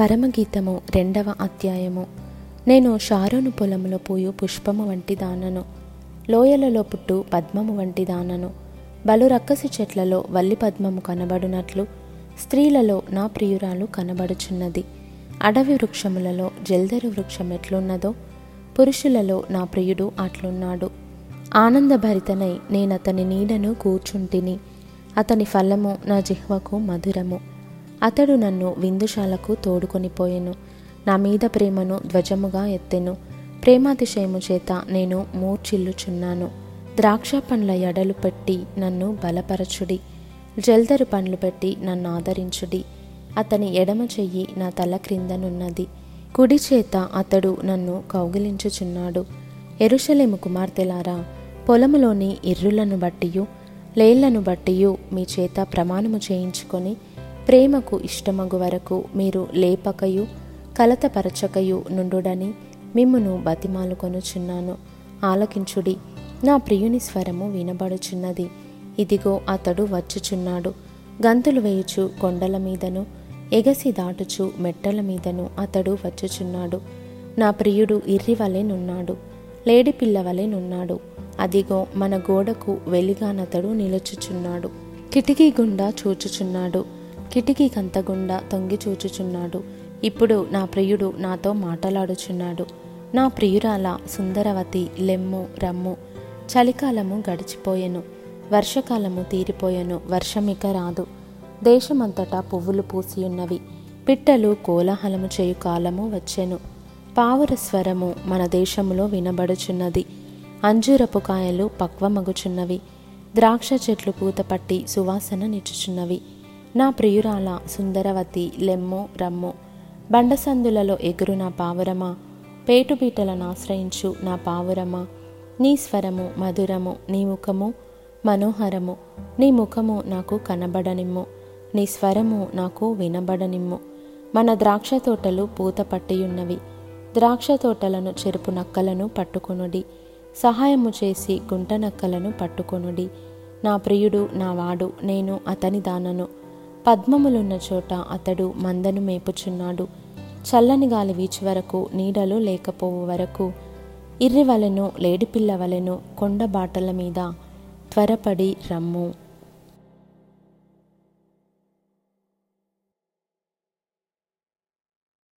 పరమగీతము రెండవ అధ్యాయము. నేను షారోను పొలములో పూయు పుష్పము వంటి దానను. లోయలలో పుట్టు పద్మము వంటి దానను. బలు రక్కసి చెట్లలో వల్లి పద్మము కనబడునట్లు స్త్రీలలో నా ప్రియురాలు కనబడుచున్నది. అడవి వృక్షములలో జల్దరు వృక్షం ఎట్లున్నదో పురుషులలో నా ప్రియుడు అట్లున్నాడు. ఆనందభరితనై నేనతని నీడను కూర్చుంటిని. అతని ఫలము నా జిహ్వకు మధురము. అతడు నన్ను విందుశాలకు తోడుకొనిపోయెను నా మీద ప్రేమను ధ్వజముగా ఎత్తెను. ప్రేమాతిశయము చేత నేను మూర్చిల్లుచున్నాను ద్రాక్ష పండ్ల ఎడలు పెట్టి నన్ను బలపరచుడి. జల్దరు పండ్లు పెట్టి నన్ను ఆదరించుడి. అతని ఎడమ చెయ్యి నా తల క్రిందనున్నది కుడి చేత అతడు నన్ను కౌగిలించుచున్నాడు. ఎరుషలేము కుమార్తెలారా పొలములోని ఇర్రులను బట్టియు లేళ్ళను బట్టియు మీ చేత ప్రమాణము చేయించుకొని ప్రేమకు ఇష్టమగు వరకు మీరు లేపకయు కలతపరచకయు నుండుడని మిమ్మును బతిమాలుకొనుచున్నాను. ఆలకించుడి నా ప్రియుని స్వరము వినబడుచున్నది. ఇదిగో అతడు వచ్చుచున్నాడు. గంతులు వేయుచు కొండల మీదను ఎగసి దాటుచు మెట్టల మీదను అతడు వచ్చుచున్నాడు. నా ప్రియుడు ఇర్రివలెనున్నాడు లేడి పిల్లవలెనున్నాడు అదిగో మన గోడకు వెలిగానతడు నిలుచుచున్నాడు. కిటికీ గుండా చూచుచున్నాడు. కిటికీ కంతగుండా తొంగి చూచుచున్నాడు. ఇప్పుడు నా ప్రియుడు నాతో మాటలాడుచున్నాడు. నా ప్రియురాల సుందరవతి లెమ్ము రమ్ము చలికాలము గడిచిపోయెను. వర్షకాలము తీరిపోయెను వర్షమిక రాదు. దేశమంతటా పువ్వులు పూసియున్నవి. పిట్టలు కోలాహలము చేయు కాలము వచ్చెను. పావుర స్వరము మన దేశములో వినబడుచున్నది. అంజూరపు కాయలు పక్వమగుచున్నవి. ద్రాక్ష చెట్లు పూతపట్టి సువాసన నిచ్చుచున్నవి. నా ప్రియురాల సుందరవతి లెమ్ము రమ్ము బండసందులలో ఎగురు నా పావురమా పేటుబీటలను ఆశ్రయించు నా పావురమా నీ స్వరము మధురము నీ ముఖము మనోహరము నీ ముఖము నాకు కనబడనిమ్ము నీ స్వరము నాకు వినబడనిమ్ము. మన ద్రాక్ష తోటలు పూత పట్టియున్నవి ద్రాక్ష తోటలను చెరుపు నక్కలను పట్టుకొనుడి. సహాయము చేసి గుంట నక్కలను పట్టుకొనుడి. నా ప్రియుడు నా వాడు నేను అతని దానను. పద్మములున్న చోట అతడు మందను మేపుచున్నాడు. చల్లని గాలి వీచి వరకు నీడలు లేకపోవు వరకు ఇర్రివలెను లేడిపిల్ల వలెను కొండ బాటల మీద త్వరపడి రమ్ము.